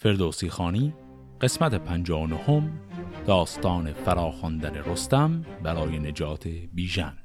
فردوسی خانی قسمت پنجانهم داستان فراخواندن رستم برای نجات بیژن.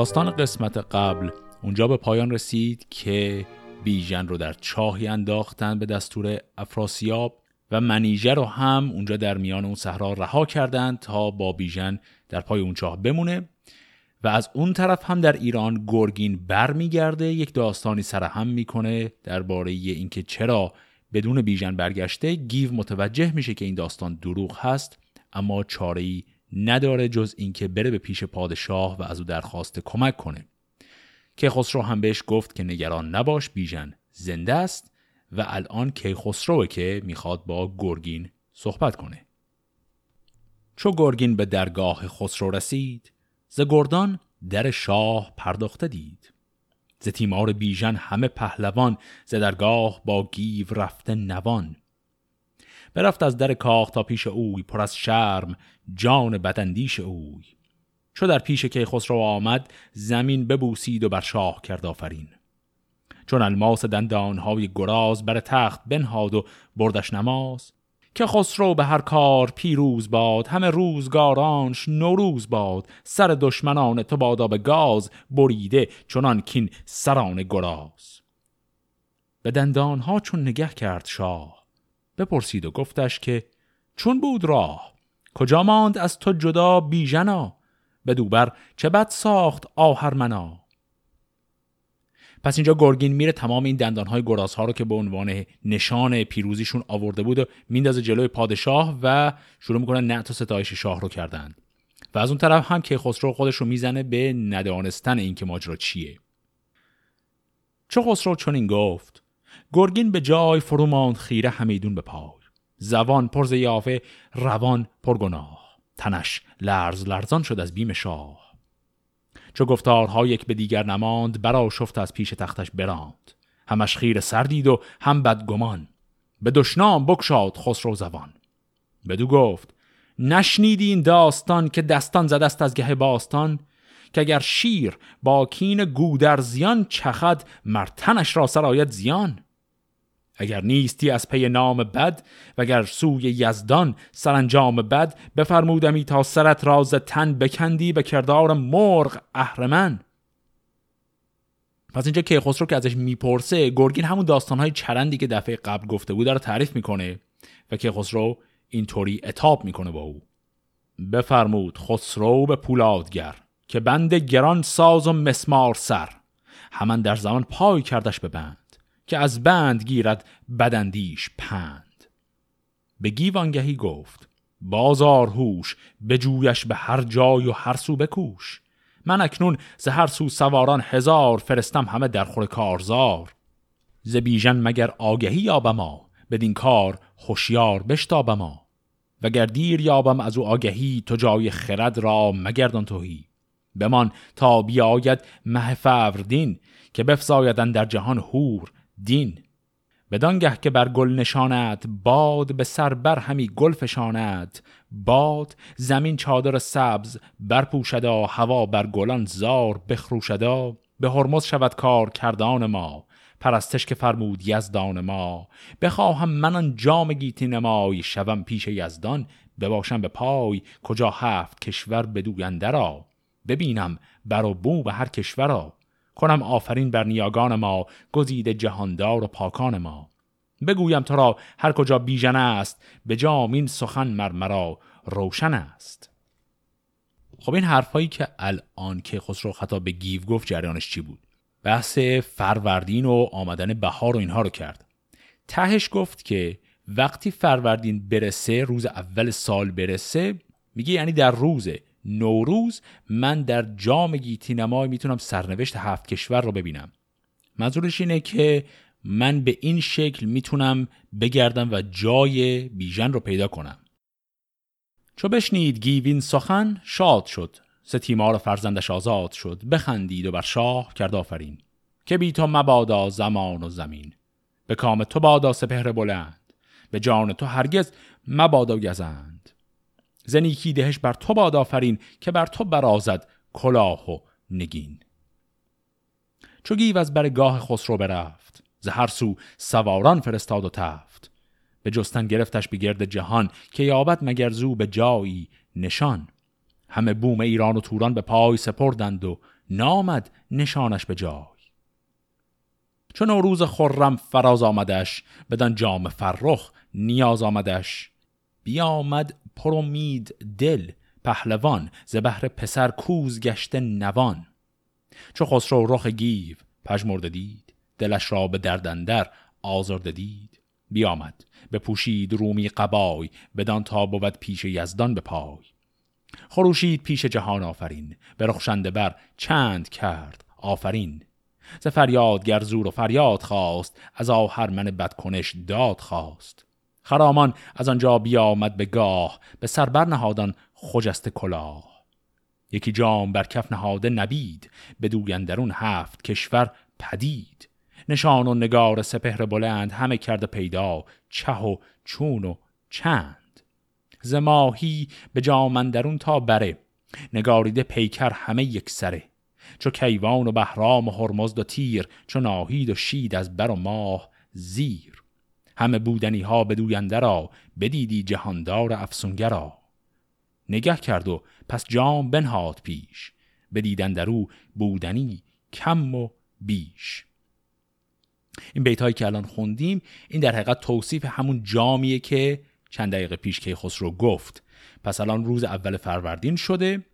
داستان قسمت قبل اونجا به پایان رسید که بیژن رو در چاهی انداختن به دستور افراسیاب و منیژه رو هم اونجا در میان اون صحرا رها کردند تا با بیژن در پای اون چاه بمونه و از اون طرف هم در ایران گرگین برمیگرده یک داستانی سرهم می‌کنه درباره اینکه چرا بدون بیژن برگشته گیو متوجه میشه که این داستان دروغ هست اما چاره نداره جز اینکه بره به پیش پادشاه و از او درخواست کمک کنه. که خسرو هم بهش گفت که نگران نباش بیژن زنده است و الان کیخسروه که می‌خواد با گرگین صحبت کنه. چو گرگین به درگاه خسرو رسید ز گردان در شاه پرداخته دید. ز تیمار بیژن همه پهلوان ز درگاه با گیو رفته نوان. برفت از در کاخ تا پیش اوی پر از شرم جان بدندیش اوی. چو در پیش که خسرو آمد زمین ببوسید و بر شاه کرد آفرین. چون الماس دندانهای گراز بر تخت بنهاد و بردش نماز که خسرو به هر کار پیروز باد همه روزگارانش نوروز باد. سر دشمنان تو بادا به گاز بریده چنان کین سران گراز. به دندانها چون نگه کرد شاه بپرسید و گفتش که چون بود راه کجا ماند از تو جدا بیژنا؟ به دوبر چه بد ساخت آهرمنا؟ پس اینجا گرگین میره تمام این دندانهای گرازها رو که به عنوان نشان پیروزیشون آورده بود و میندازه جلوی پادشاه و شروع می‌کنن نعت و ستایش شاه رو کردن. و از اون طرف هم که خسرو خودش رو می‌زنه به ندانستن اینکه ماجرا چیه. چه خسرو چون این گفت؟ گرگین به جای فرو ماند خیره همیدون به پای. زوان پر یافه روان پر گناه. تنش لرز لرزان شد از بیم شاه. چو گفتارها یک به دیگر نماند برا شفت از پیش تختش براند. همش خیر سردید و هم بدگمان به دشنام بکشاد خسرو زبان بدو گفت نشنیدی این داستان که دستان زدست از گه باستان؟ که اگر شیر با کین گودر زیان چخد مرتنش را سرایت زیان. اگر نیستی از پی نام بد وگر سوی یزدان سرانجام بد بفرمودمی تا سرت راز تن بکندی به کردار مرغ اهرمن پس اینجا کیخسرو که ازش می‌پرسه گرگین همون داستانهای چرندی که دفعه قبل گفته بود رو تعریف می‌کنه و کیخسرو اینطوری اتاب می‌کنه با او. بفرمود خسرو به پولادگر که بند گران ساز و مسمار سر. همان در زمان پای کردش به بند. که از بند گیرد بدندیش پند. به گیوانگهی گفت بازار هوش بجویش به هر جای و هر سو بکوش. من اکنون ز هر سو سواران هزار فرستم همه در خور کارزار. ز بیژن مگر آگهی یابما بدین کار هوشیار بشتابما وگر دیر یابم از او آگهی تو جای خرد را مگردان توهی بمان تا بیاید مه فوردین که بفزایدن در جهان هور دین. بدانگه که بر گل نشانت باد به سر بر همی گل فشانت باد زمین چادر سبز برپوشدا هوا بر گلان زار بخروشدا. به هرمز شود کار کردان ما پرستش که فرمود یزدان ما. بخواهم من آن جام گیتی نمای شوم پیش یزدان بباشم به پای کجا هفت کشور بدوینده را ببینم بر و بو به هر کشورا. کنم آفرین بر نیاگان ما گزید جهاندار و پاکان ما. بگویم تو را هر کجا بیژن است به جامین سخن مرمرا روشن است. خب این حرفایی که الان که خسرو خطا به گیو گفت جریانش چی بود؟ بحث فروردین و آمدن بهار و اینها رو کرد. تهش گفت که وقتی فروردین برسه روز اول سال برسه میگه یعنی در روز نوروز من در جام گیتی نمای می‌تونم سرنوشت هفت کشور رو ببینم. منظورش اینه که من به این شکل می‌تونم بگردم و جای بیژن رو پیدا کنم. چو بشنید گیوین سخن شاد شد. ز تیمار فرزندش آزاد شد. بخندید و بر شاه کرد آفرین. که بی تو مبادا زمان و زمین. به کام تو بادا سپهر بلند. به جان تو هرگز مبادا گزند. زنیکی دهش بر تو باد آفرین که بر تو برازد کلاه و نگین. چو گیو از برگاه خسرو برفت ز هر سو سواران فرستاد و تفت. به جستن گرفتش به گرد جهان که یابد مگر زو به جایی نشان. همه بوم ایران و توران به پای سپردند و نامد نشانش به جای. چون نوروز خرم فراز آمدش بدان جام فرخ نیاز آمدش. بیامد پر امید دل پهلوان ز بهر پسر کوز گشته نوان. چو خسرو رخ گیو پژمرده دید دلش را به دردندر آزرده دید. بیامد پوشید رومی قبای بدان تا بود پیش یزدان به پای. خروشید پیش جهان آفرین به رخشنده بر چند کرد آفرین. ز فریاد گرزور و فریاد خواست از من بدکنش داد خواست. خرامان از آنجا بیامد به گاه به سربر نهادان خجست کلاه. یکی جام بر کف نهاده نبید به دوگندرون هفت کشور پدید. نشان و نگار سپهر بلند همه کرده پیدا چه و چون و چند. زماهی به جامندرون تا بره نگاریده پیکر همه یک سره. چو کیوان و بهرام و هرمزد و تیر چو ناهید و شید از بر و ماه زیر. همه بودنی ها به دوینده را بدیدی جهاندار افسونگرا نگه کرد و پس جام بنهاد پیش بدیدن در او بودنی کم و بیش. این بیت هایی که الان خوندیم این در حقیقت توصیف همون جامیه که چند دقیقه پیش که خسرو گفت. پس الان روز اول فروردین شده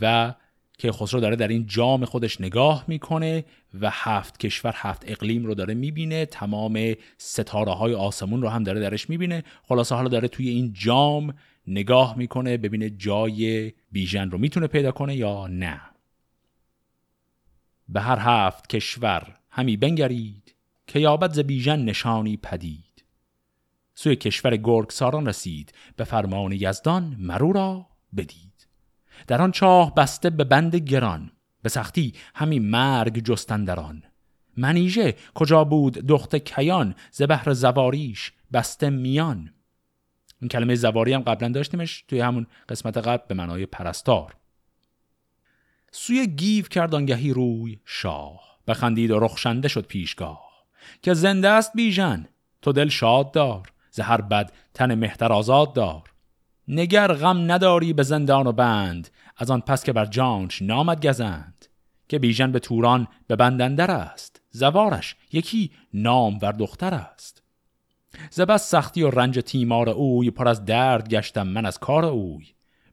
و که خسرو داره در این جام خودش نگاه می‌کنه و هفت کشور هفت اقلیم رو داره می‌بینه. تمام ستاره های آسمون رو هم داره درش می‌بینه. خلاصه حالا داره توی این جام نگاه می‌کنه ببینه جای بیژن رو می‌تونه پیدا کنه یا نه. به هر هفت کشور همی بنگرید که یابد ز بیژن نشانی پدید. سوی کشور گرگ ساران رسید به فرمان یزدان مرو را بدید. در آن چاه بسته به بند گران به سختی همی مرگ جستندران. منیژه کجا بود دخت کیان ز بهر زواریش بسته میان؟ این کلمه زواری هم قبلا داشتیمش توی همون قسمت قبل به معنای پرستار. سوی گیو کرد آنگهی روی شاه بخندید و رخشنده شد پیشگاه. که زنده است بیژن تو دل شاد دار زهر بد تن مهتر آزاد دار. نگر غم نداری به زندان و بند. از آن پس که بر جانش نامد گزند. که بیژن به توران به بندندر است. زوارش یکی نام ور دختر است. زبست سختی و رنج تیمار اوی پر از درد گشتم من از کار اوی.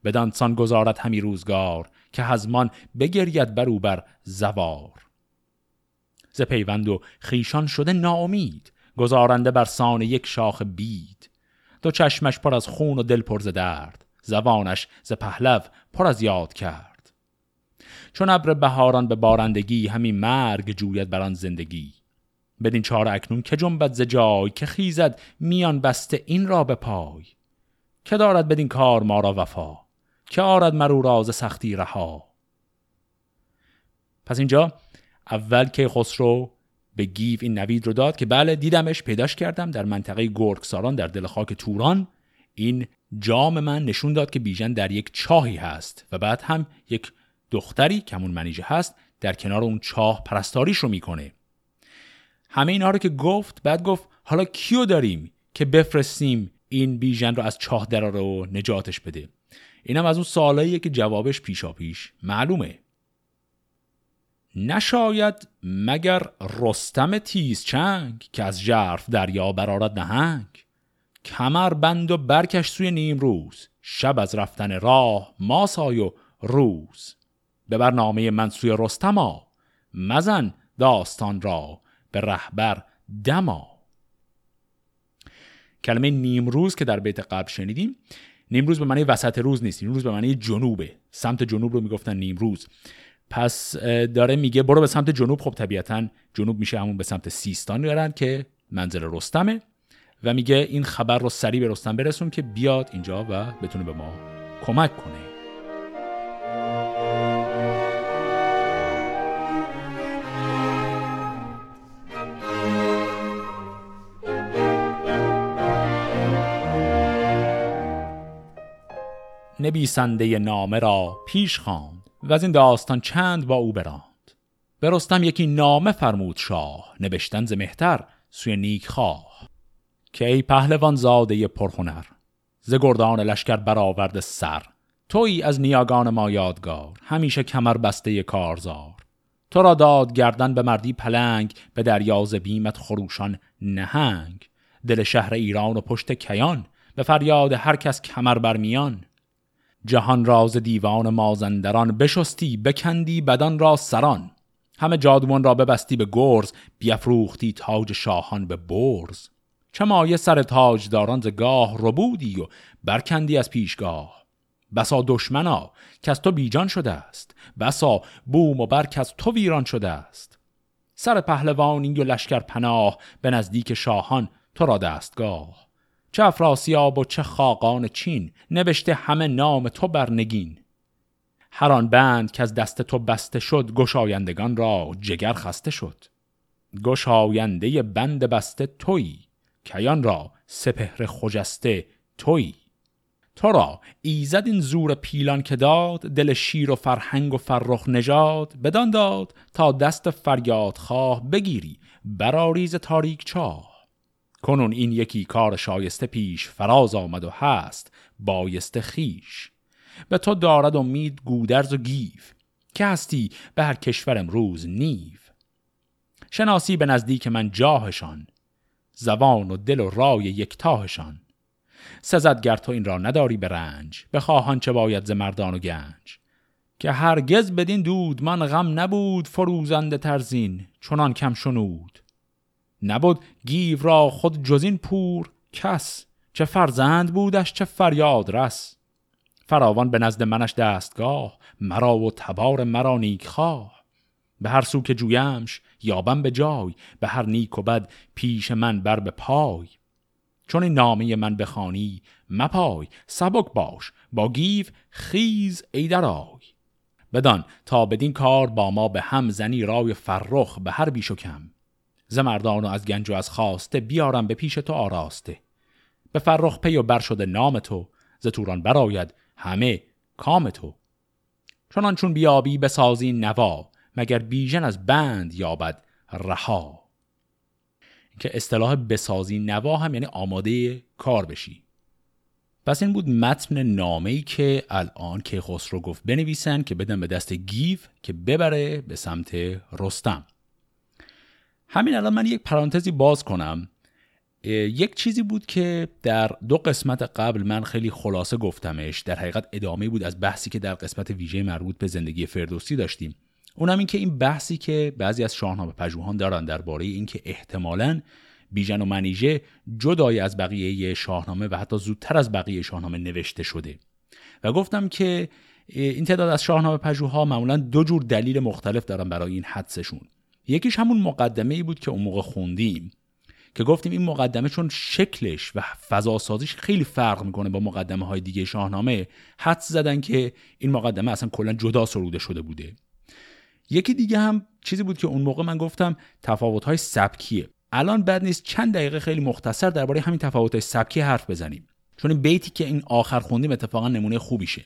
بدان سان گذارت همی روزگار که هزمان بگرید بر او بر زوار. ز پیوند و خیشان شده ناامید. گزارنده بر سان یک شاخ بید. دو چشمش پر از خون و دل پر ز درد زبانش ز پهلو پر از یاد کرد. چون ابر بهاران به بارندگی همین مرگ جوید بر آن زندگی. بدین چهار اکنون که جنبت ز جای که خیزد میان بسته این را به پای. که دارد بدین کار ما را وفا که آرد مرو راز سختی رها. پس اینجا اول که خسرو به گیو این نوید رو داد که بله دیدمش پیداش کردم در منطقه گرگساران در دل خاک توران. این جام من نشون داد که بیژن در یک چاهی هست و بعد هم یک دختری که همون منیژه هست در کنار اون چاه پرستاریش رو می‌کنه. همه اینا رو که گفت بعد گفت حالا کیو داریم که بفرستیم این بیژن رو از چاه دراره و نجاتش بده؟ اینم از اون سوالاییه که جوابش پیشا پیش معلومه. نشاید مگر رستم تیز چنگ که از جرف دریا برارد نهنگ؟ کمر بند و برکش سوی نیم روز شب از رفتن راه ماسای و روز. به برنامه من سوی رستما مزن داستان را به رهبر دما کلمه نیمروز که در بیت قبل شنیدیم نیمروز به معنی وسط روز نیست نیمروز به معنی جنوبه. سمت جنوب رو می‌گفتن نیمروز پس داره میگه برو به سمت جنوب. خب طبیعتا جنوب میشه همون به سمت سیستان میارن که منزل رستمه و میگه این خبر رو سریع به رستم برسون که بیاد اینجا و بتونه به ما کمک کنه. نویسنده نامه را پیش خواند. و از این داستان چند با او براند. به رستم یکی نامه فرمود شاه نوشتن ز مهتر سوی نیک خواه که ای پهلوان زاده پرهنر ز گردان لشکر برآورد سر. توی از نیاگان ما یادگار همیشه کمر بسته کارزار. تو را داد گردن به مردی پلنگ به دریاز بیمت خروشان نهنگ. دل شهر ایران و پشت کیان به فریاد هر کس کمر برمیان جهان راز دیوان مازندران بشستی بکندی بدان را سران. همه جادوان را ببستی به گرز بیافروختی تاج شاهان به برز. چه مایه سر تاجداران ز گاه ربودی و برکندی از پیشگاه؟ بسا دشمنا که از تو بیجان شده است بسا بوم و برک از تو ویران شده است سر پهلوانی و لشکر پناه به نزدیک شاهان تو را دستگاه. چه افراسیاب و چه خاقان چین نوشته همه نام تو برنگین هر آن بند که از دست تو بسته شد گشایندگان را جگر خسته شد. گشاینده بند بسته تویی کیان را سپهر خجسته تویی. تو را ایزد این زور پیلان که داد دل شیر و فرهنگ و فرخ نژاد. بدان داد تا دست فریاد خواه بگیری براریز تاریک چاه. کنون این یکی کار شایسته پیش فراز آمد و هست بایسته خیش به تو دارد امید گودرز و گیف که هستی به هر کشور امروز نیو. شناسی به نزدیک من جاهشان زبان و دل و رای یکتاهشان. سزد گر تو این را نداری به رنج بخواهان چه باید ز مردان و گنج. که هرگز بدین دود من غم نبود فروزنده ترزین چنان کم شنود. نبود گیو را خود جزین پور کس چه فرزند بودش چه فریاد رس. فراوان به نزد منش دستگاه مرا و تبار مرا نیک خواه. به هر سو که جویمش یابم به جای به هر نیک و بد پیش من بر به پای. چون این نامه من بخوانی مپای سبک باش با گیو خیز ای درای. بدان تا بدین کار با ما به هم زنی رای فرخ به هر بیش و کم. ز مردان و از گنج و از خواسته بیارم به پیش تو آراسته. به فرخ پی و بر شده نام تو ز توران براید همه کام تو. چنان چون بیابی بسازی نوا مگر بیژن از بند یابد رها. که اصطلاح بسازی نوا هم یعنی آماده کار بشی. پس این بود متن نامه ای که الان کیخسرو گفت بنویسن که بدن به دست گیو که ببره به سمت رستم. همین الان من یک پرانتزی باز کنم. یک چیزی بود که در دو قسمت قبل من خیلی خلاصه گفتمش در حقیقت ادامه بود از بحثی که در قسمت ویژه مربوط به زندگی فردوسی داشتیم. اونم این که این بحثی که بعضی از شاهنامه پژوهان دارن درباره اینکه احتمالاً بیژن و منیژه جدای از بقیه شاهنامه و حتی زودتر از بقیه شاهنامه نوشته شده. و گفتم که این تعداد از شاهنامه پژوها معمولا دو جور دلیل مختلف دارن برای این حدسشون. یکیش همون مقدمه ای بود که اون موقع خوندیم که گفتیم این مقدمه چون شکلش و فضا سازیش خیلی فرق می‌کنه با مقدمه های دیگه شاهنامه حدس زدن که این مقدمه اصلا کلا جدا سروده شده بوده. یکی دیگه هم چیزی بود که اون موقع من گفتم تفاوت های سبکیه. الان بد نیست چند دقیقه خیلی مختصر درباره همین تفاوت های سبکی حرف بزنیم. چون این بیتی که این آخر خوندیم اتفاقا نمونه خوبیشه.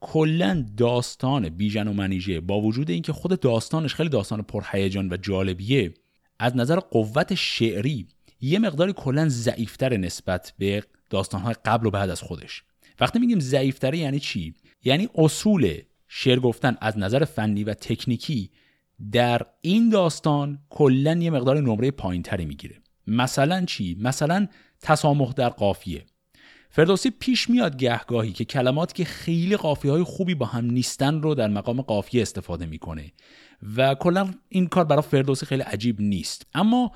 کلا داستان بیژن و منیژه با وجود اینکه خود داستانش خیلی داستان پرهیجان و جالبیه از نظر قوت شعری یه مقداری کلا ضعیفتر نسبت به داستانهای قبل و بعد از خودش. وقتی میگیم ضعیفتره یعنی چی؟ یعنی اصول شعر گفتن از نظر فنی و تکنیکی در این داستان کلا یه مقدار نمره پایینتری می‌گیره. مثلا چی؟ مثلا تسامح در قافیه. فردوسی پیش میاد گهگاهی که کلمات که خیلی قافیه های خوبی با هم نیستن رو در مقام قافیه استفاده می‌کنه. و کلا این کار برای فردوسی خیلی عجیب نیست. اما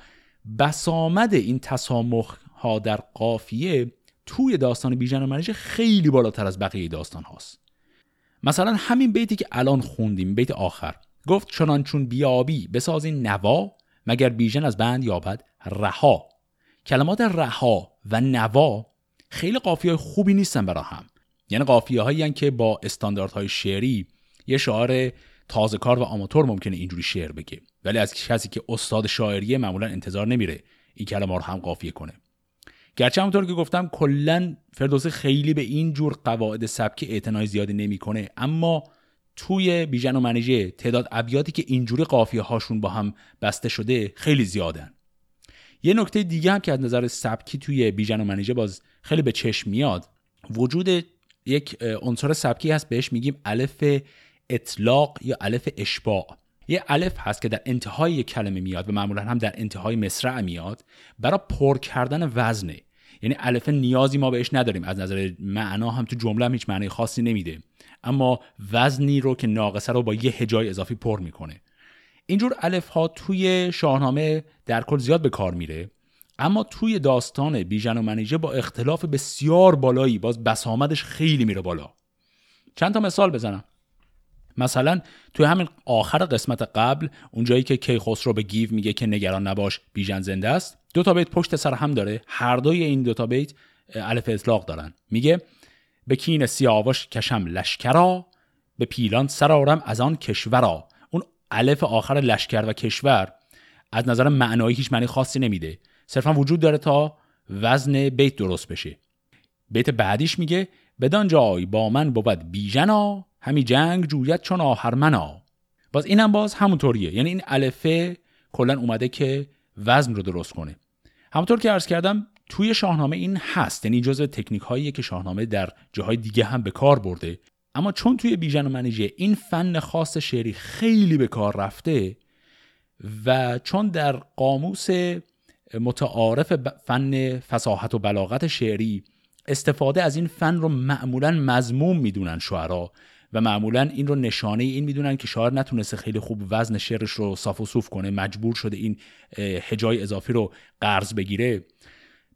بسامد این تسامح ها در قافیه توی داستان بیژن و منیژه خیلی بالاتر از بقیه داستان هاست. مثلا همین بیتی که الان خوندیم بیت آخر. گفت چنان چون بیابی بسازین نوا مگر بیژن از بند یابد رها. کلمات رها و نوا خیلی قافیه خوبی نیستن برا هم. یعنی قافیه هایی که با استانداردهای شعری یه شاعر تازه کار و آماتور ممکنه اینجوری شعر بگه. ولی از کسی که استاد شاعریه معمولا انتظار نمیره این کلمه رو هم قافیه کنه. گرچه همونطور که گفتم کلا فردوسی خیلی به این جور قواعد سبکی اعتنای زیادی نمی‌کنه اما توی بیژن و منیژه تعداد ابیاتی که اینجوری قافیه هاشون با هم بسته شده خیلی زیادن. یه نکته دیگه هم که از نظر سبکی توی بیژن و منیژه باز خیلی به چشم میاد وجود یک عنصر سبکی هست بهش میگیم الف اطلاق یا الف اشباع. یه الف هست که در انتهای یک کلمه میاد و معمولا هم در انتهای مصرع میاد برای پر کردن وزنه یعنی الف نیازی ما بهش نداریم. از نظر معنا هم تو جمله هیچ معنی خاصی نمیده. اما وزنی رو که ناقصه رو با یه هجای اضافی پر می‌کنه. اینجور الف ها توی شاهنامه در کل زیاد به کار میره اما توی داستان بیژن و منیژه با اختلاف بسیار بالایی باز بسامدش خیلی میره بالا. چند تا مثال بزنم. مثلا توی همین آخر قسمت قبل اونجایی که کیخسرو به گیو میگه که نگران نباش بیژن زنده است دو تا بیت پشت سر هم داره. هر دوی این دو تا بیت الف اطلاق دارن. میگه به کین سیاوش کشم لشکرا به پیلان سرارم از آن کشورا الف آخر لشکر و کشور از نظر معنایی هیچ معنی خاصی نمیده. صرفا وجود داره تا وزن بیت درست بشه. بیت بعدیش میگه بدان جای با من بود بیژنا همی جنگ جوید چون آهرمنا. باز اینم باز همونطوریه. یعنی این الفه کلا اومده که وزن رو درست کنه. همونطور که عرض کردم توی شاهنامه این هست. یعنی جزء تکنیک هایی که شاهنامه در جاهای دیگه هم به کار برده. اما چون توی بیژن و منیژه این فن خاص شعری خیلی به کار رفته و چون در قاموس متعارف فن فساحت و بلاغت شعری استفاده از این فن رو معمولا مضموم می‌دونن شعرا و معمولا این رو نشانه این می‌دونن که شاعر نتونسته خیلی خوب وزن شعرش رو صاف و صوف کنه مجبور شده این هجای اضافی رو قرض بگیره.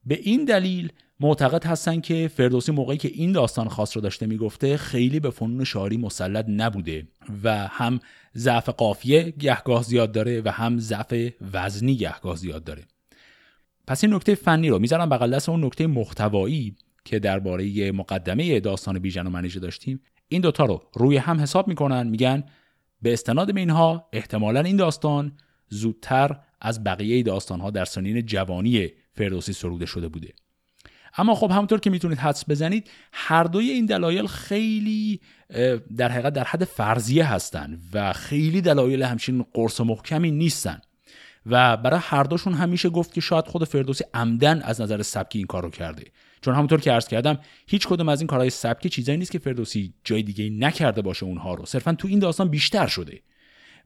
به این دلیل معتقد هستن که فردوسی موقعی که این داستان خاص رو داشته می‌گفته خیلی به فنون شاعری مسلط نبوده و هم ضعف قافیه گهگاه زیاد داره و هم ضعف وزنی گهگاه زیاد داره. پس این نکته فنی رو می‌ذارم بغل دست اون نکته محتوایی که درباره مقدمه داستان بیژن و منیژه داشتیم. این دوتا رو روی هم حساب می‌کنن میگن به استناد به اینها احتمالا این داستان زودتر از بقیه داستانها در سنین جوانی فردوسی سروده شده بوده. اما خب همونطور که می‌تونید حدس بزنید هر دوی این دلایل خیلی در حقیقت در حد فرضیه هستند و خیلی دلایل همچین قرص محکمی نیستن. و برای هر دوشون همیشه گفت که شاید خود فردوسی عمدن از نظر سبکی این کار رو کرده. چون همونطور که عرض کردم هیچ کدوم از این کارهای سبکی چیزایی نیست که فردوسی جای دیگه نکرده باشه اونها رو. صرفا تو این داستان بیشتر شده.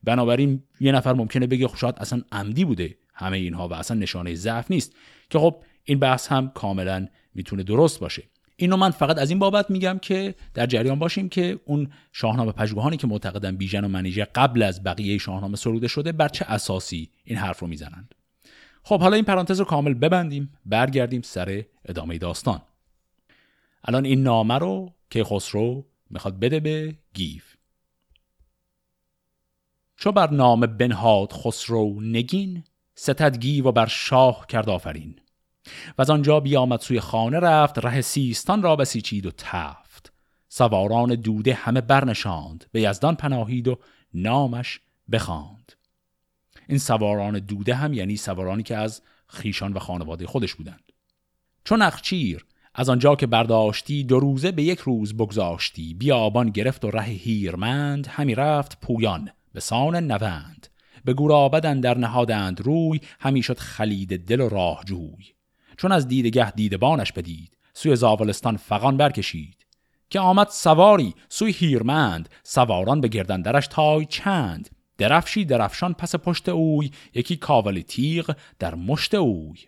بنابراین یه نفر ممکنه بگه خب شاید اصلا عمدی بوده همه اینها و اصلا نشانه ضعف نیست. که خب این بحث هم کاملا می‌تونه درست باشه. اینو من فقط از این بابت میگم که در جریان باشیم که اون شاهنامه پژوهانی که معتقدن بیژن و منیژه قبل از بقیه شاهنامه سروده شده بر چه اساسی این حرف رو می‌زنند. خب حالا این پرانتز رو کامل ببندیم برگردیم سر ادامه داستان. الان این نامه رو که خسرو می‌خواد بده به گیف. چو بر نام بنهاد خسرو نگین ستد گیو و بر شاه کرد آفرین. و از آنجا بیامد سوی خانه رفت ره سیستان را بسیچید و تفت. سواران دوده همه برنشاند به یزدان پناهید و نامش بخواند. این سواران دوده هم یعنی سوارانی که از خیشان و خانواده خودش بودند. چون اخچیر از آنجا که برداشتی دو روزه به یک روز بگذاشتی بیابان گرفت و ره هیرمند همی رفت پویان به سان نوند. به گورابدن در نهادند روی همی شد خلید دل و راه جوی چون از دیدگه دیدبانش بدید سوی زاولستان فغان برکشید. که آمد سواری سوی هیرمند سواران به گردندرش تای چند. درفشی درفشان پس پشت اوی یکی کاولی تیغ در مشت اوی.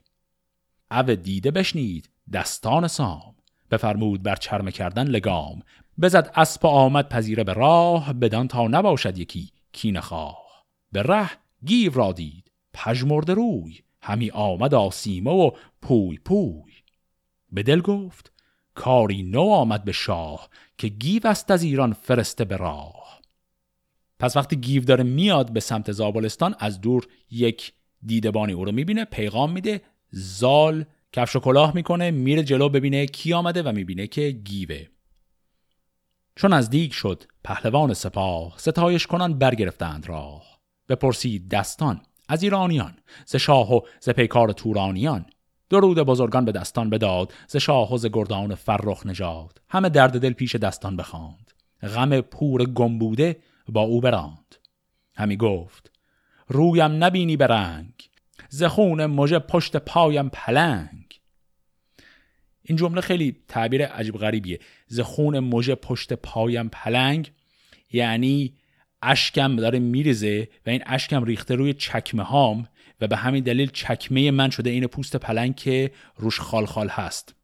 او دیده بشنید دستان سام. بفرمود بر چرمه کردن لگام. بزد اسب آمد پذیره به راه بدان تا نباشد یکی کین خواه. به ره گیو را دید پژمرده روی. همی آمد آسیمه و پوی پوی. به دل گفت کاری نو آمد به شاه که گیو است از ایران فرسته به راه. پس وقتی گیو داره میاد به سمت زابلستان از دور یک دیدبانی او رو می‌بینه پیغام میده زال کفش و کلاه می‌کنه میره جلو ببینه کی آمده و می‌بینه که گیوه. چون از دیگ شد پهلوان سپاه ستایش کنان برگرفتند راه. بپرسید دستان از ایرانیان ز شاه و ز پیکار تورانیان. درود بزرگان به دستان بداد ز شاه و ز گردان فرخ نژاد. همه درد دل پیش دستان بخواند. غم پور گم بوده با او براند. همی گفت رویم نبینی به رنگ ز خون مژه پشت پایم پلنگ. این جمله خیلی تعبیر عجیب غریبیه. ز خون مژه پشت پایم پلنگ یعنی اشکم داره میریزه و این اشکم ریخته روی چکمه هام و به همین دلیل چکمه من شده این پوست پلنگ که روش خال خال هست.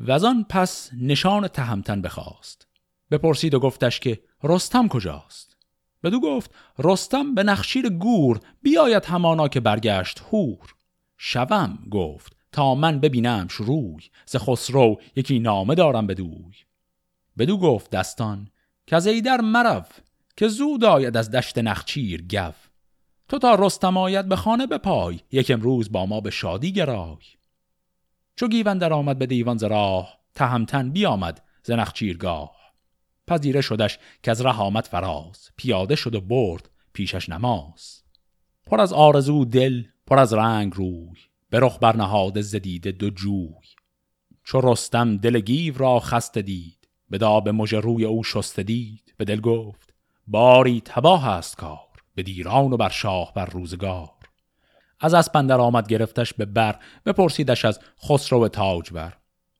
وزان پس نشان تهمتن بخواست. بپرسید و گفتش که رستم کجاست؟ بدو گفت رستم به نخشیر گور بیاید همانا که برگشت هور شوم گفت تا من ببینم شروع ز خسرو یکی نامه دارم بدوی. بدو گفت دستان که از ایدر مرو که زود آید از دشت نخچیر گو. تو تا رستم آید به خانه بپای یک امروز با ما به شادی گرای. چو گیون در آمد به دیوان ز راه تهمتن بیامد ز نخچیرگاه. پذیره شدش که از ره آمد فراز پیاده شد و برد پیشش نماز. پر از آرزو دل پر از رنگ روی به رخ برنهاده زدیده دو جوی. چو رستم دل گیو را خسته دید به داب مژ روی او شسته دید به دل گفت باری تباه است کار به دیران و بر شاه بر روزگار. از اسپندر آمد گرفتش به بر بپرسیدش از خسرو تاج بر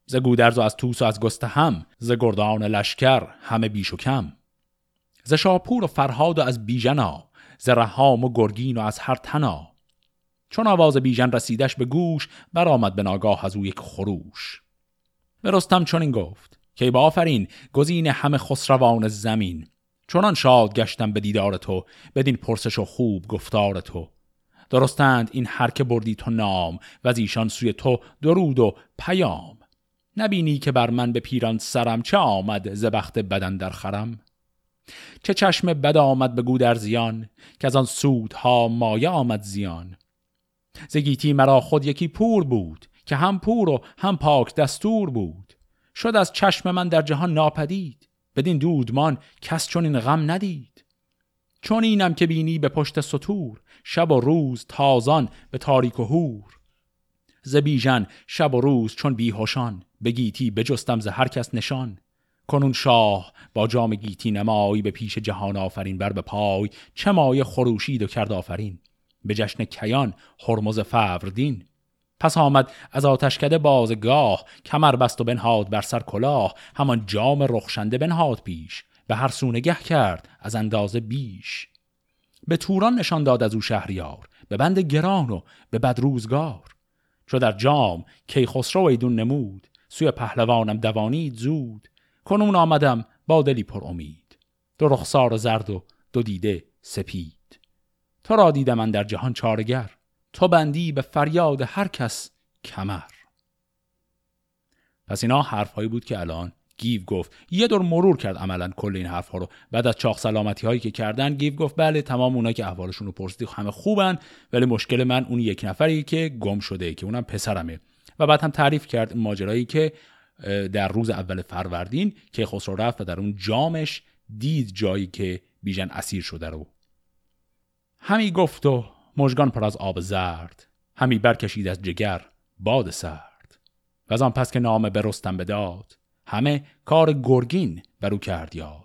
ز گودرز و از توس و از گسته هم ز گردان لشکر همه بیش و کم. ز شاپور و فرهاد و از بیژنا ز رهام و گرگین و از هر تنا چون آواز بیژن رسیدش به گوش برآمد به ناگاه از او یک خروش. به رستم چنین گفت که با آفرین گزین همه خسروان زمین. چنان شاد گشتم به دیدار تو بدین پرسش و خوب گفتار تو. درستند این هر که بردی تو نام و از ایشان سوی تو درود و پیام. نبینی که بر من به پیران سرم چه آمد ز بخت بدن در خرم؟ چه چشم بد آمد به در زیان که از آن سودها مایه آمد زیان. زگیتی مرا خود یکی پور بود که هم پور و هم پاک دستور بود. شد از چشم من در جهان ناپدید بدین دودمان کس چون این غم ندید. چون اینم که بینی به پشت سطور شب و روز تازان به تاریک و هور ز شب و روز چون بیهوشان به گیتی بجستم ز هر کس نشان. کنون شاه با جام گیتی نمایی به پیش جهان آفرین بر به پای چه مایه خروشید و کرد آفرین. به جشن کیان هرمز فوردین. پس آمد از آتشکده بازگاه کمر بست و بنهاد بر سر کلاه همان جام رخشنده بنهاد پیش به هر سونه گه کرد از اندازه بیش. به توران نشان داد از او شهریار به بند گران و به بد روزگار. چو در جام کی خسرو ایدون نمود سوی پهلوانم دوانید زود. کنون آمدم با دلی پر امید دو رخسار زرد و دو دیده سپید. تو را دیدم من در جهان چارگر تو بندی به فریاد هر کس کمر. پس اینا حرفهایی بود که الان گیو گفت. یه دور مرور کرد عملا کل این حرف ها رو. بعد از چاق سلامتی هایی که کردن گیو گفت بله تمام اونایی که احوالشون رو پرسیدی همه خوبن ولی مشکل من اون یک نفری که گم شده که اونم پسرمه. و بعد هم تعریف کرد ماجرایی که در روز اول فروردین که خسرو رفت و در اون جامش دید جایی که بیژن اسیر شده رو. همی گفت و مژگان پر از آب زرد همی برکشید از جگر باد سرد. و از آن پس که نام به رستم بداد همه کار گرگین برو کرد یاد.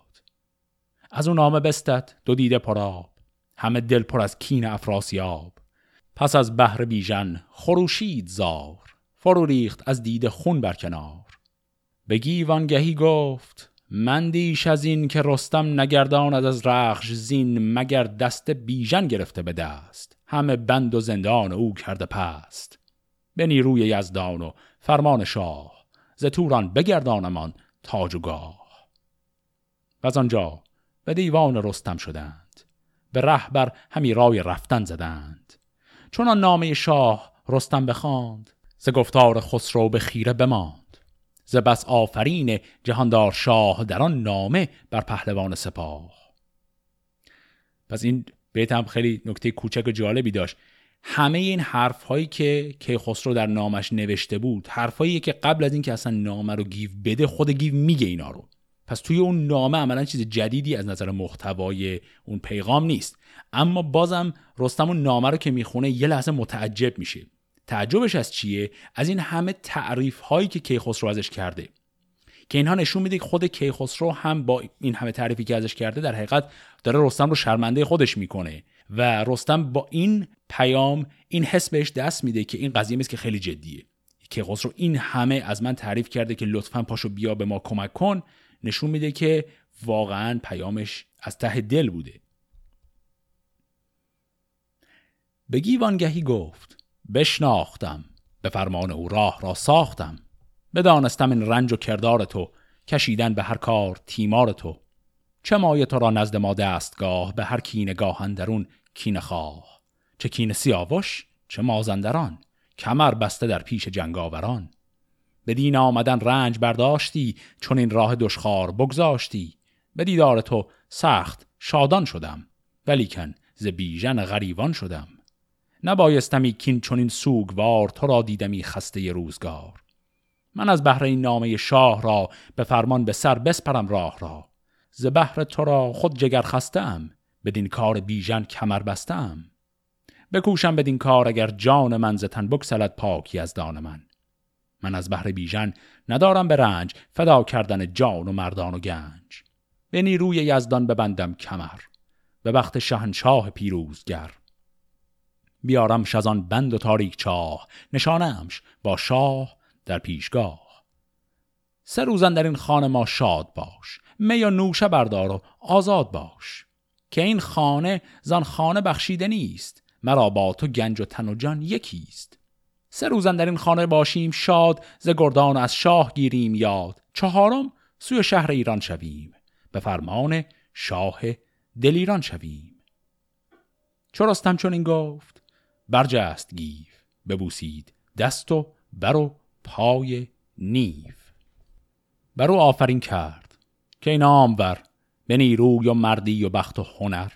از اون نامه بستد دو دیده پراب همه دل پر از کین افراسیاب. پس از بحر بیژن خروشید زار فرو ریخت از دیده خون بر کنار. به گیوانگهی گفت من دیش از این که رستم نگرداند از رخش زین مگر دست بیژن گرفته به دست؟ همه بند و زندان او کرده پست. به نیروی یزدان و فرمان شاه ز توران بگردانمان تاج و گاه. و از آنجا به دیوان رستم شدند به رهبر همی رای رفتن زدند. چون آن نامه شاه رستم بخواند ز گفتار خسرو به خیره بماند. ز بس آفرین جهاندار شاه در آن نامه بر پهلوان سپاه. پس این بیت هم خیلی نکته کوچک و جالبی داشت. همه این حرف هایی که کیخسرو در نامش نوشته بود حرفایی که قبل از اینکه اصلا نامه رو گیو بده خود گیو میگه اینا رو. پس توی اون نامه عملا چیز جدیدی از نظر محتوای اون پیغام نیست. اما بازم رستم اون نامه رو که می‌خونه یه لحظه متعجب میشه. تعجبش از چیه؟ از این همه تعریف هایی که کیخسرو ازش کرده. که اینها نشون میده که خود کیخسرو هم با این همه تعریفی که ازش کرده در حقیقت داره رستم رو شرمنده خودش می‌کنه و رستم با این پیام این حس بهش دست میده که این قضیه مثل که خیلی جدیه. کیخسرو این همه از من تعریف کرده که لطفا پاشو بیا به ما کمک کن نشون میده که واقعا پیامش از ته دل بوده. به گیوانگهی گفت بشناختم. به فرمان او راه را ساختم. بدانستم این رنج و کردار تو کشیدن به هر کار تیمار تو. چه مایه تو را نزد ما دستگاه به هر کینه گاهن درون کینه خواه. چه کینه سیاوش چه مازندران. کمر بسته در پیش جنگاوران. به دین آمدن رنج برداشتی چون این راه دشخار بگذاشتی. به دیدار تو سخت شادان شدم ولیکن ز بیژن غریوان شدم. نبایستمی کین چون این سوگوار تو را دیدمی خسته روزگار. من از بهر این نامه شاه را به فرمان به سر بسپرم راه را. ز بهر تو را خود جگر خستم بدین کار بیژن کمر بستم. بکوشم بدین کار اگر جان من ز تن پاکی از دان من. من از بهر بیژن ندارم به رنج فدا کردن جان و مردان و گنج. به نیروی یزدان ببندم کمر به وقت شهنشاه پیروزگر. بیارم شزان بند و تاریک چاه نشانمش با شاه در پیشگاه. سه روزن در این خانه ما شاد باش می و نوشه بردار و آزاد باش. که این خانه زان خانه بخشیده نیست مرا با تو گنج و تن و جان یکیست. سه روزن در این خانه باشیم شاد ز گردان از شاه گیریم یاد. چهارم سوی شهر ایران شویم به فرمان شاه دلیران شویم. چو رستم چون این گفت برجست گیو ببوسید دست و بر و پای نیو. بر او آفرین کرد که این آمور به نیروی و مردی و بخت و هنر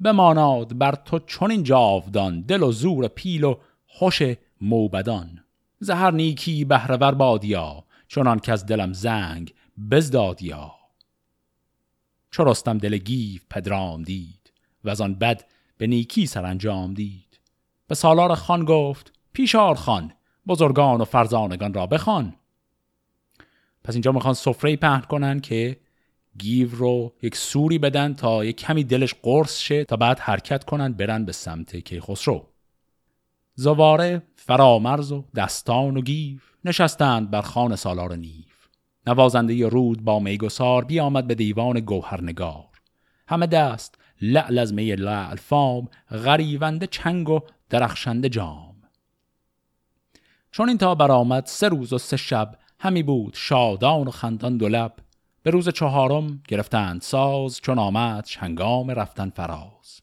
بماناد بر تو چون این جاودان دل و زور پیل و خوش موبدان. زهر نیکی بهرور بادیا چنان که از دلم زنگ بزدادیا. چو رستم دل گیو پدرام دید و از آن بد به نیکی سرانجام دید. به سالار خان گفت پیشار خان بزرگان و فرزانگان را بخوان. پس اینجا می‌خوان سفره پهن کنن که گیو رو یک سوری بدن تا یک کمی دلش قرص شه تا بعد حرکت کنن برن به سمت کیخسرو. زواره فرامرز و دستان و گیو نشستند بر خان سالار نیف نوازنده رود با میگسار بیامد به دیوان گوهرنگار. همه دست لعل از می لعل فام غریونده چنگ و درخشنده جام. چون این تا برآمد سه روز و سه شب همی بود شادان و خندان دو لب. به روز چهارم گرفتند ساز چون آمد هنگام رفتن فراز.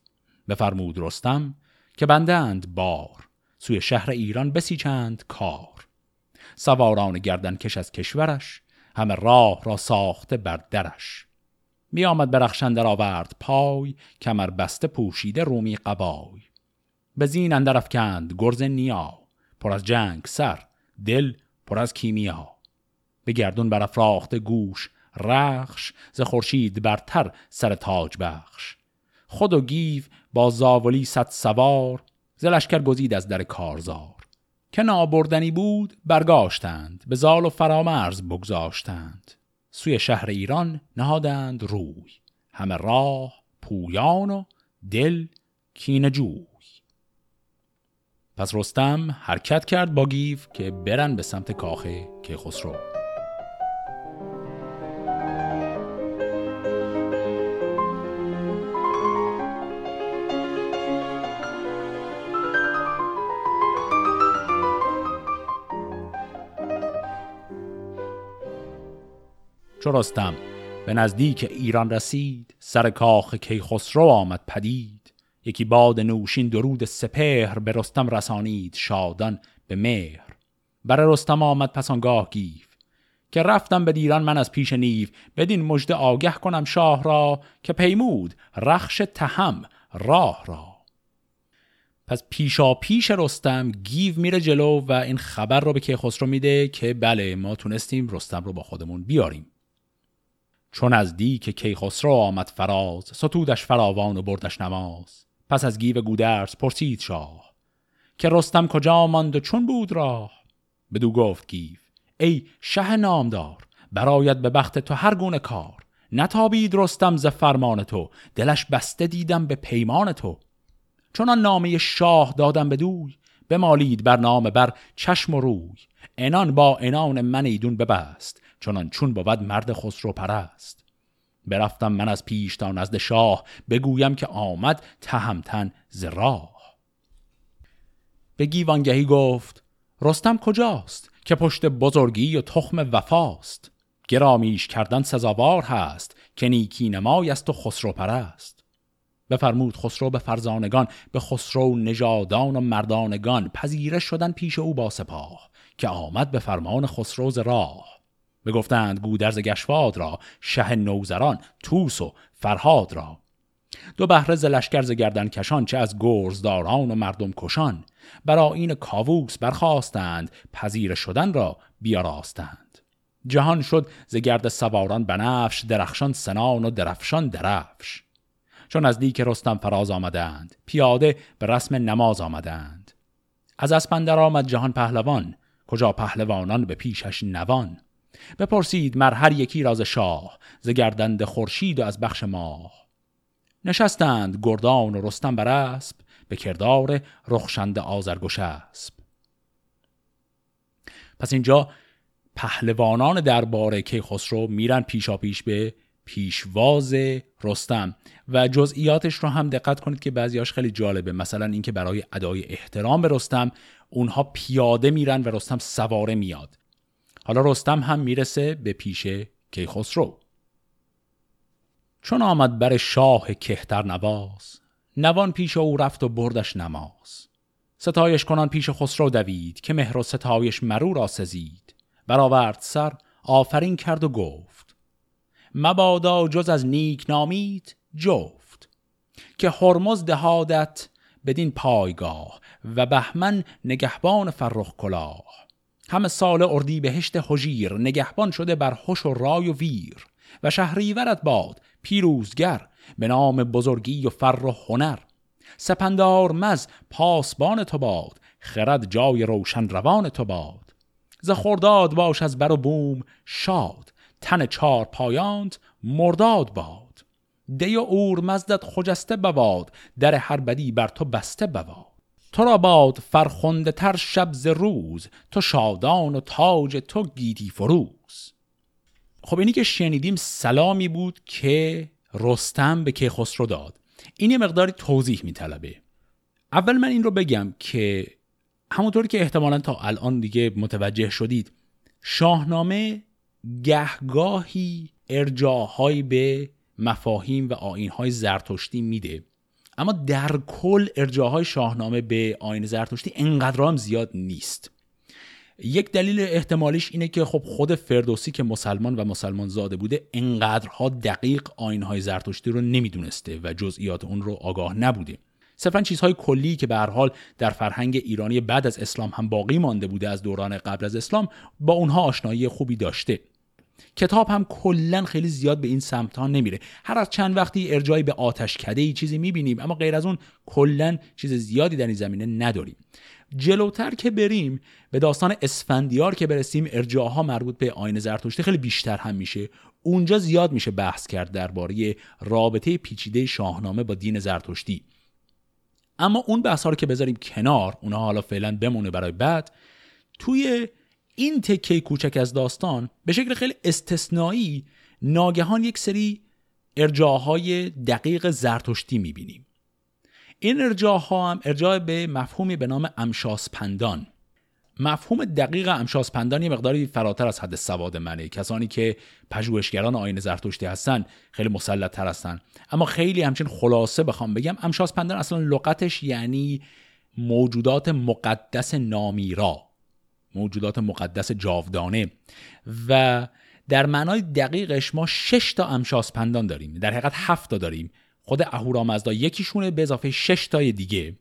بفرمود رستم که بندند بار سوی شهر ایران بسیچند کار. سواران گردن کش از کشورش همه راه را ساخته بر درش. می آمد برخشندر آورد پای کمر بسته پوشیده رومی قبای. به زین اندر افکند گرز نیا پر از جنگ سر دل پر از کیمیا به گردون برافراخته گوش رخش ز خورشید برتر سر تاج بخش. خود و گیو با زاولی صد سوار ز لشکر گزید از در کارزار. که نابردنی بود برگاشتند به زال و فرامرز بگذاشتند. سوی شهر ایران نهادند روی. همه راه پویان و دل کینجوی پس رستم حرکت کرد با گیف که برن به سمت کاخ کیخسرو. چو رستم به نزدیک ایران رسید سر کاخ کیخسرو آمد پدید. یکی باد نوشین درود سپهر به رستم رسانید شادان به مهر. بر رستم آمد پس آنگاه گیو که رفتم به دیران من از پیش نیو. بدین مژده آگه کنم شاه را که پیمود رخش تهم راه را. پس پیشا پیش رستم گیو میره جلو و این خبر رو به کیخسرو میده که بله ما تونستیم رستم رو با خودمون بیاریم. چون از دی که کیخسرو آمد فراز ستودش فراوان و بردش نماز. پس از گیو گودرز پرسید شاه که رستم کجا ماند و چون بود راه؟ بدو گفت گیو ای شه نامدار براید به بخت تو هر گونه کار. نتابید رستم ز فرمان تو دلش بسته دیدم به پیمان تو. چون نامه شاه دادم به دوی بمالید بر نام بر چشم و روی. انان با انان من ایدون ببست چونان چون بود مرد خسرو پرست. برفتم من از پیش تا نزد شاه بگویم که آمد تهمتن ز راه. به گیوانگهی گفت رستم کجاست که پشت بزرگی و تخم وفاست؟ گرامیش کردن سزاوار هست که نیکی نمای است و خسرو پرست. بفرمود خسرو به فرزانگان به خسرو نژادان و مردانگان پذیره شدن پیش او با سپاه که آمد به فرمان خسرو ز راه. بگفتند گودرز گشواد را شه نوزران توس و فرهاد را. دو بهره ز لشکر ز گردن کشان چه از گرزداران و مردم کشان. برا این کاووس برخواستند پذیر شدن را بیاراستند. جهان شد ز گرد سواران بنفش درخشان سنان و درفشان درفش. چون از دیک رستم فراز آمدند پیاده به رسم نماز آمدند. از اسپندر آمد جهان پهلوان کجا پهلوانان به پیشش نوان. بپرسید مر هر یکی راز شاه ز گردند خورشید و از بخش ماه. نشستند گردان و رستم بر اسب به کردار رخشند آزرگوش اسب پس اینجا پهلوانان درباره کیخسرو میرن پیشا پیش به پیشواز رستم و جزئیاتش رو هم دقت کنید که بعضیاش خیلی جالبه. مثلا اینکه برای ادای احترام به رستم اونها پیاده میرن و رستم سواره میاد. حالا رستم هم می‌رسه به پیش کیخسرو. چون آمد بر شاه کهتر نواز نوان پیش او رفت و بردش نماز. ستایش کنان پیش خسرو دوید که مهر و ستایش مرو را سزید. برآورد سر آفرین کرد و گفت مبادا جز از نیک نامید جفت که هرمز دهادت بدین پایگاه و بهمن نگهبان فرخ کلاه. همه سال اردی بهشت حجیر نگهبان شده بر هوش و رای و ویر و شهریورت باد پیروزگر به نام بزرگی و فر و هنر. سپندار مز پاسبان تو باد خرد جای روشن روان تو باد. ز خورداد باش از بر و بوم شاد تن چار پایانت مرداد باد. دی و اور مزدت خجسته بواد در هر بدی بر تو بسته بواد تو را باد فرخنده تر شب ز روز تو شادان و تاج تو گیتی فروز. خب اینی که شنیدیم سلامی بود که رستم به کیخسرو داد. این یه مقداری توضیح میطلبه. اول من این رو بگم که همونطوری که احتمالا تا الان دیگه متوجه شدید شاهنامه گهگاهی ارجاهایی به مفاهیم و آینهای زرتشتی میده. اما در کل ارجاهای شاهنامه به آین زرتشتی انقدر هم زیاد نیست. یک دلیل احتمالیش اینه که خب خود فردوسی که مسلمان و مسلمان زاده بوده انقدرها دقیق آینهای زرتشتی رو نمی‌دونسته و جزئیات اون رو آگاه نبوده. صرفا چیزهای کلی که به حال در فرهنگ ایرانی بعد از اسلام هم باقی مانده بوده از دوران قبل از اسلام با اونها آشنایی خوبی داشته. کتاب هم کلا خیلی زیاد به این سمت ها نمیره. هر از چند وقتی ارجایی به آتش کده ای چیزی می‌بینیم اما غیر از اون کلا چیز زیادی در این زمینه نداریم. جلوتر که بریم به داستان اسفندیار که برسیم ارجاها مربوط به آین زرتشتی خیلی بیشتر هم میشه. اونجا زیاد میشه بحث کرد درباره رابطه پیچیده شاهنامه با دین زرتشتی. اما اون بحث رو که بذاریم کنار اونها حالا فعلا بمونه برای بعد توی این تکه کوچک از داستان به شکل خیلی استثنایی ناگهان یک سری ارجاهای دقیق زرتشتی می‌بینیم. این ارجاها هم ارجاع به مفهومی به نام امشاسپندان. مفهوم دقیق امشاسپندان یه مقداری فراتر از حد سواد منه. کسانی که پژوهشگران آین زرتشتی هستن خیلی مسلط تر هستن. اما خیلی همچین خلاصه بخوام بگم امشاسپندان اصلا لغتش یعنی موجودات مقدس نامیرا. موجودات مقدس جاودانه. و در معنای دقیقش ما شش تا امشاسپندان داریم. در حقیقت هفت تا داریم. خود اهورامزدا یکیشونه به اضافه شش تای دیگه.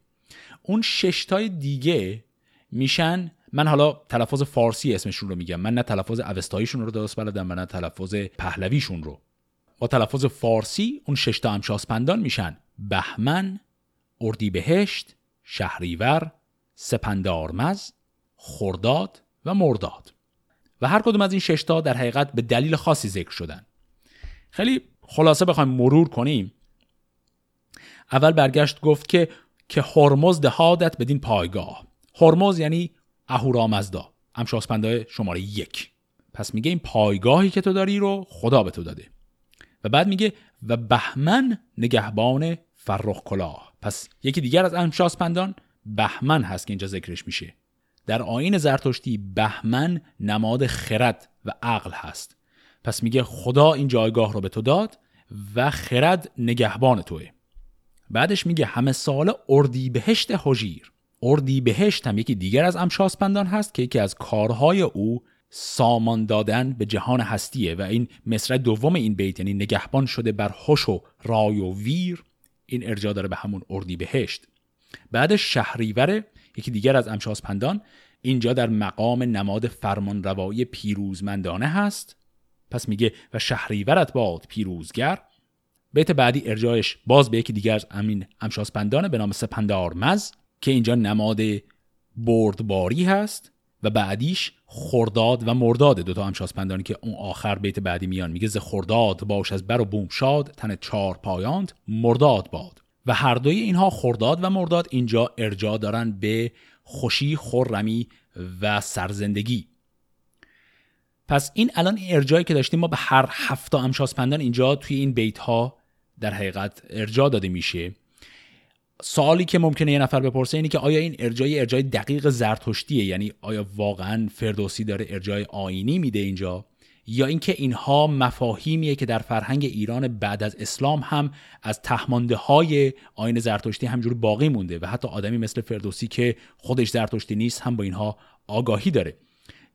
اون شش تای دیگه میشن من حالا تلفظ فارسی اسمشون رو میگم. من نه تلفظ اوستاییشون رو درست بلدم من نه تلفظ پهلویشون رو. با تلفظ فارسی اون شش امشاسپندان میشن. بهمن اردیبهشت شهریور سپندارمز خرداد و مرداد. و هر کدوم از این ششتا در حقیقت به دلیل خاصی ذکر شدن. خیلی خلاصه بخوایم مرور کنیم. اول برگشت گفت که که هرمز دهادت بدین پایگاه. هرمز یعنی اهورامزدا. امشاسپندای شماره یک. پس میگه این پایگاهی که تو داری رو خدا به تو داده. و بعد میگه و بهمن نگهبان فرخ کلاه پس یکی دیگر از امشاسپندان بهمن هست که اینجا ذکرش میشه. در آین زرتشتی بهمن نماد خرد و عقل هست. پس میگه خدا این جایگاه رو به تو داد و خرد نگهبان توه. بعدش میگه همه سال اردی بهشت حجیر اردی بهشت هم یکی دیگر از امشاسپندان هست که یکی از کارهای او سامان دادن به جهان هستیه و این مصرع دوم این بیت یعنی نگهبان شده بر هوش و رای و ویر این ارجا داره به همون اردی بهشت بعد شهریور یکی دیگر از امشاسپندان اینجا در مقام نماد فرمان روایی پیروزمندانه هست. پس میگه و شهریورت باد پیروزگر. بیت بعدی ارجاعش باز به یکی دیگر از امین امشاسپندانه به نام سپندارمز که اینجا نماد بردباری هست و بعدیش خرداد و مرداد دوتا همشاسپندانی که اون آخر بیت بعدی میان. میگه ز خرداد باش از بر و بوم شاد تن چار پایاند مرداد باد. و هر دوی اینها خرداد و مرداد اینجا ارجا دارن به خوشی خرمی و سرزندگی. پس این الان ارجایی که داشتیم ما به هر هفته امشاسپندان اینجا توی این بیت ها در حقیقت ارجا داده میشه. سوالی که ممکنه یه نفر بپرسه اینه که آیا این ارجای ارجای دقیق زرتشتیه؟ یعنی آیا واقعا فردوسی داره ارجای آینی میده اینجا؟ یا اینکه اینها مفاهیمیه که در فرهنگ ایران بعد از اسلام هم از تهمانده های آین زرتشتی همجور باقی مونده و حتی آدمی مثل فردوسی که خودش زرتشتی نیست هم با اینها آگاهی داره.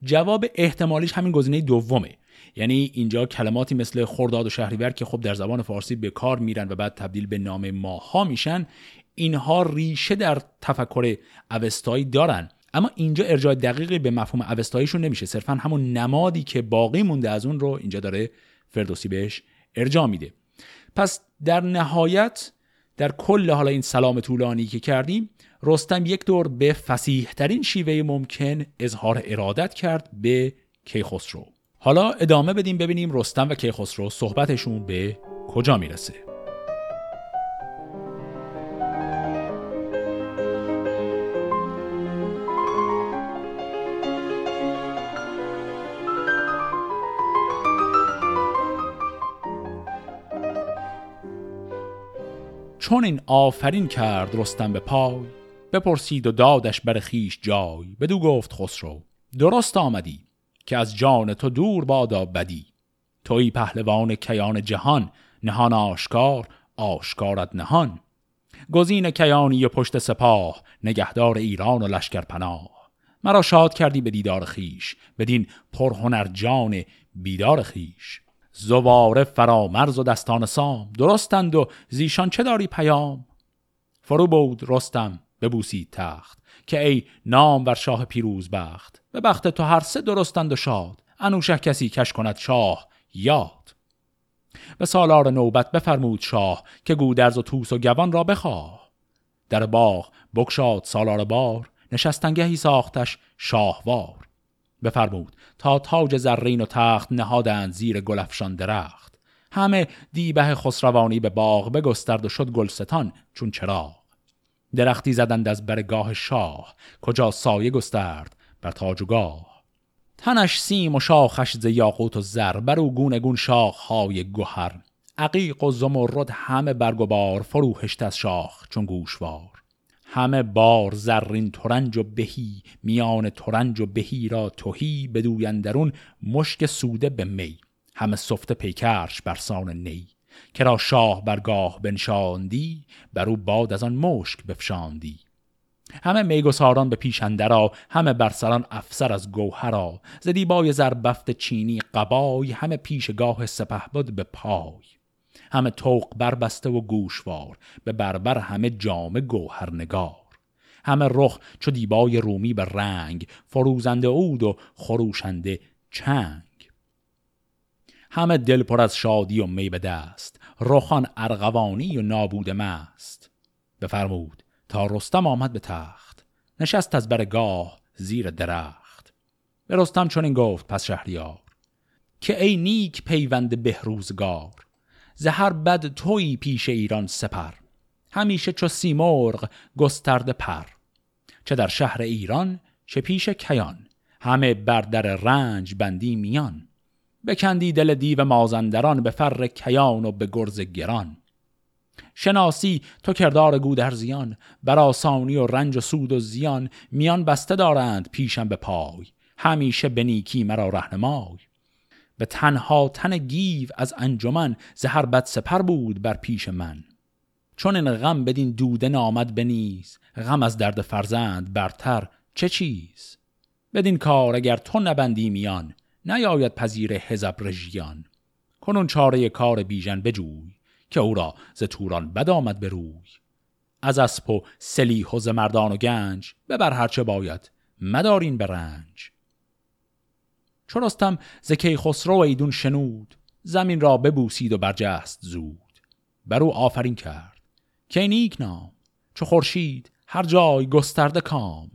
جواب احتمالیش همین گزینه دومه. یعنی اینجا کلماتی مثل خرداد و شهریور که خب در زبان فارسی به کار میرن و بعد تبدیل به نام ماها میشن اینها ریشه در تفکر اوستایی دارن. اما اینجا ارجاع دقیقی به مفهوم اوستاییشون نمیشه. صرفا همون نمادی که باقی مونده از اون رو اینجا داره فردوسی بهش ارجاع میده. پس در نهایت در کل حالا این سلام طولانی که کردیم رستم یک دور به فسیح ترین شیوه ممکن اظهار ارادت کرد به کیخسرو. حالا ادامه بدیم ببینیم رستم و کیخسرو صحبتشون به کجا می‌رسه. چون این آفرین کرد رستم به پای. بپرسید و دادش بر خیش جای. بدو گفت خسرو درست آمدی که از جان تو دور بادا بدی. توی پهلوان کیان جهان نهان آشکار آشکارت نهان. گزین کیانی پشت سپاه نگهدار ایران و لشکر پناه. مرا شاد کردی به دیدار خیش بدین پرهنر جان بیدار خیش زواره فرامرز و دستان سام. درستند و زیشان چه داری پیام؟ فرو بود رستم ببوسید تخت که ای نام بر شاه پیروز بخت. به بخت تو هر سه درستند و شاد انوشه کسی کش کند شاه یاد. به سالار نوبت بفرمود شاه که گودرز و توس و گوان را بخواه. در باغ بکشاد سالار بار نشستنگهی ساختش شاهوار. بفرمود تا تاج زرین و تخت نهادند زیر گلفشان درخت. همه دیبه خسروانی به باغ بگسترد و شد گلستان چون چراغ. درختی زدند از برگاه شاه کجا سایه گسترد بر تاج و گاه. تنش سیم و شاخش ز یاقوت و زر بر او گونه گون شاخ های گهر. عقیق و زمرد همه برگ و بار فروهشت از شاخ چون گوشوار. همه بار زرین ترنج و بهی میان ترنج و بهی را توهی بدویندرون مشک سوده به می. همه سفته پیکرش برسان نی. که را شاه برگاه بنشاندی بر او باد از آن مشک بفشاندی. همه میگساران به پیش را همه برسران افسر از گوهرا ز دیبای زربفت چینی قبای همه پیشگاه سپهبد به پای. همه توق بربسته و گوشوار به بربر همه جامه گوهرنگار. همه رخ چو دیبای رومی به رنگ فروزنده اود و خروشنده چنگ. همه دل پر از شادی و می به دست رخان ارغوانی و نابود مست. بفرمود تا رستم آمد به تخت نشست از برگاه زیر درخت. به رستم چون گفت پس شهریار که ای نیک پیوند بهروزگار زهر بد توی پیش ایران سپر. همیشه چو سیمرغ گسترده پر. چه در شهر ایران چه پیش کیان. همه بر در رنج بندی میان. بکندی دل دیو مازندران به فر کیان و به گرز گران. شناسی تو کردار گودرزیان بر آسانی و رنج و سود و زیان. میان بسته دارند پیشم به پای. همیشه به نیکی مرا رهنمای. به تنها تن گیو از انجمن زهر بد سپر بود بر پیش من. چون این غم بدین دوده نامد بنیز غم از درد فرزند برتر چه چیز؟ بدین کار اگر تو نبندی میان نیاید پذیر حزب رژیان. کنون چاره کار بیژن بجوی که او را ز توران بد آمد به روی. از اسب و سلیح و ز مردان و گنج ببر هرچه باید مدارین به رنج چون رستم ز خسرو ایدون شنود زمین را ببوسید و برجست زود. بر او آفرین کرد. که نیک نام؟ چو خورشید هر جای گسترده کام.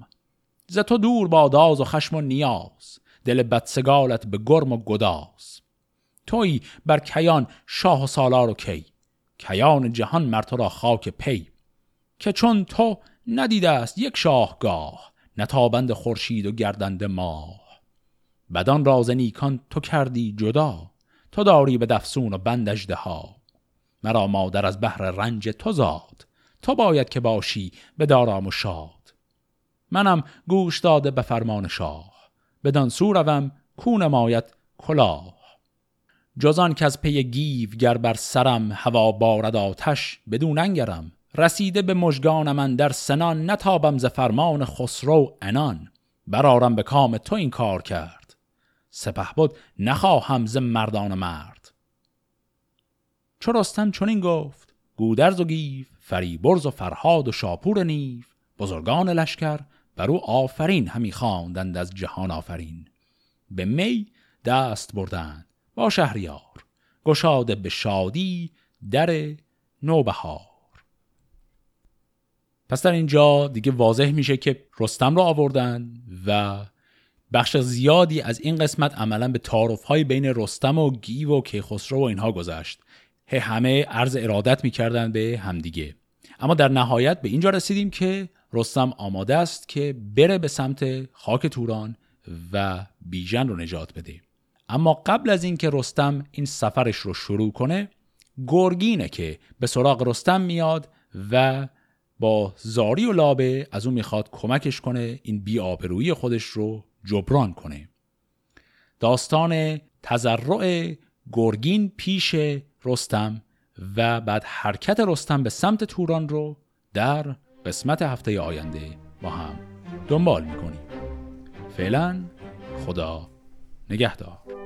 ز تو دور با داز و خشم و نیاز دل بدسگالت به گرم و گداز. توی بر کیان شاه و سالار و کی؟ کیان جهان مر را خاک پی. که چون تو ندیده است یک شاهگاه نتابند خورشید و گردنده ماه. بدان راز نیکان تو کردی جدا تو داری به دفسون و بند ها مرا مادر از بحر رنج تو زاد تو باید که باشی به دارام و شاد. منم گوش داده به فرمان شاه بدان سو روم کون مایت کلاه. جزان که از پی گیو گر بر سرم هوا بارد آتش بدون انگرم رسیده به مژگان من در سنان نتابم ز فرمان خسرو انان برارم به کام تو این کار کرد. سپه بود نخواهم ز مردان مرد. چو رستم چنین گفت گودرز و گیو فریبرز و فرهاد و شاپور نیو بزرگان لشکر بر او آفرین همی خواندند از جهان آفرین. به می دست بردند با شهریار گشاده به شادی در نوبهار. پس در اینجا دیگه واضح میشه که رستم رو آوردن و بخش زیادی از این قسمت عملا به تعارف های بین رستم و گیو و کیخسرو و اینها گذشت. همه عرض ارادت می‌کردن به همدیگه. اما در نهایت به اینجا رسیدیم که رستم آماده است که بره به سمت خاک توران و بیژن رو نجات بده. اما قبل از اینکه رستم این سفرش رو شروع کنه گرگینه که به سراغ رستم میاد و با زاری و لابه از اون می‌خواد کمکش کنه این بیآبرویی خودش رو جبران کنه. داستان تزرع گرگین پیش رستم و بعد حرکت رستم به سمت توران رو در قسمت هفته آینده با هم دنبال می‌کنیم. فعلا خدا نگهدار.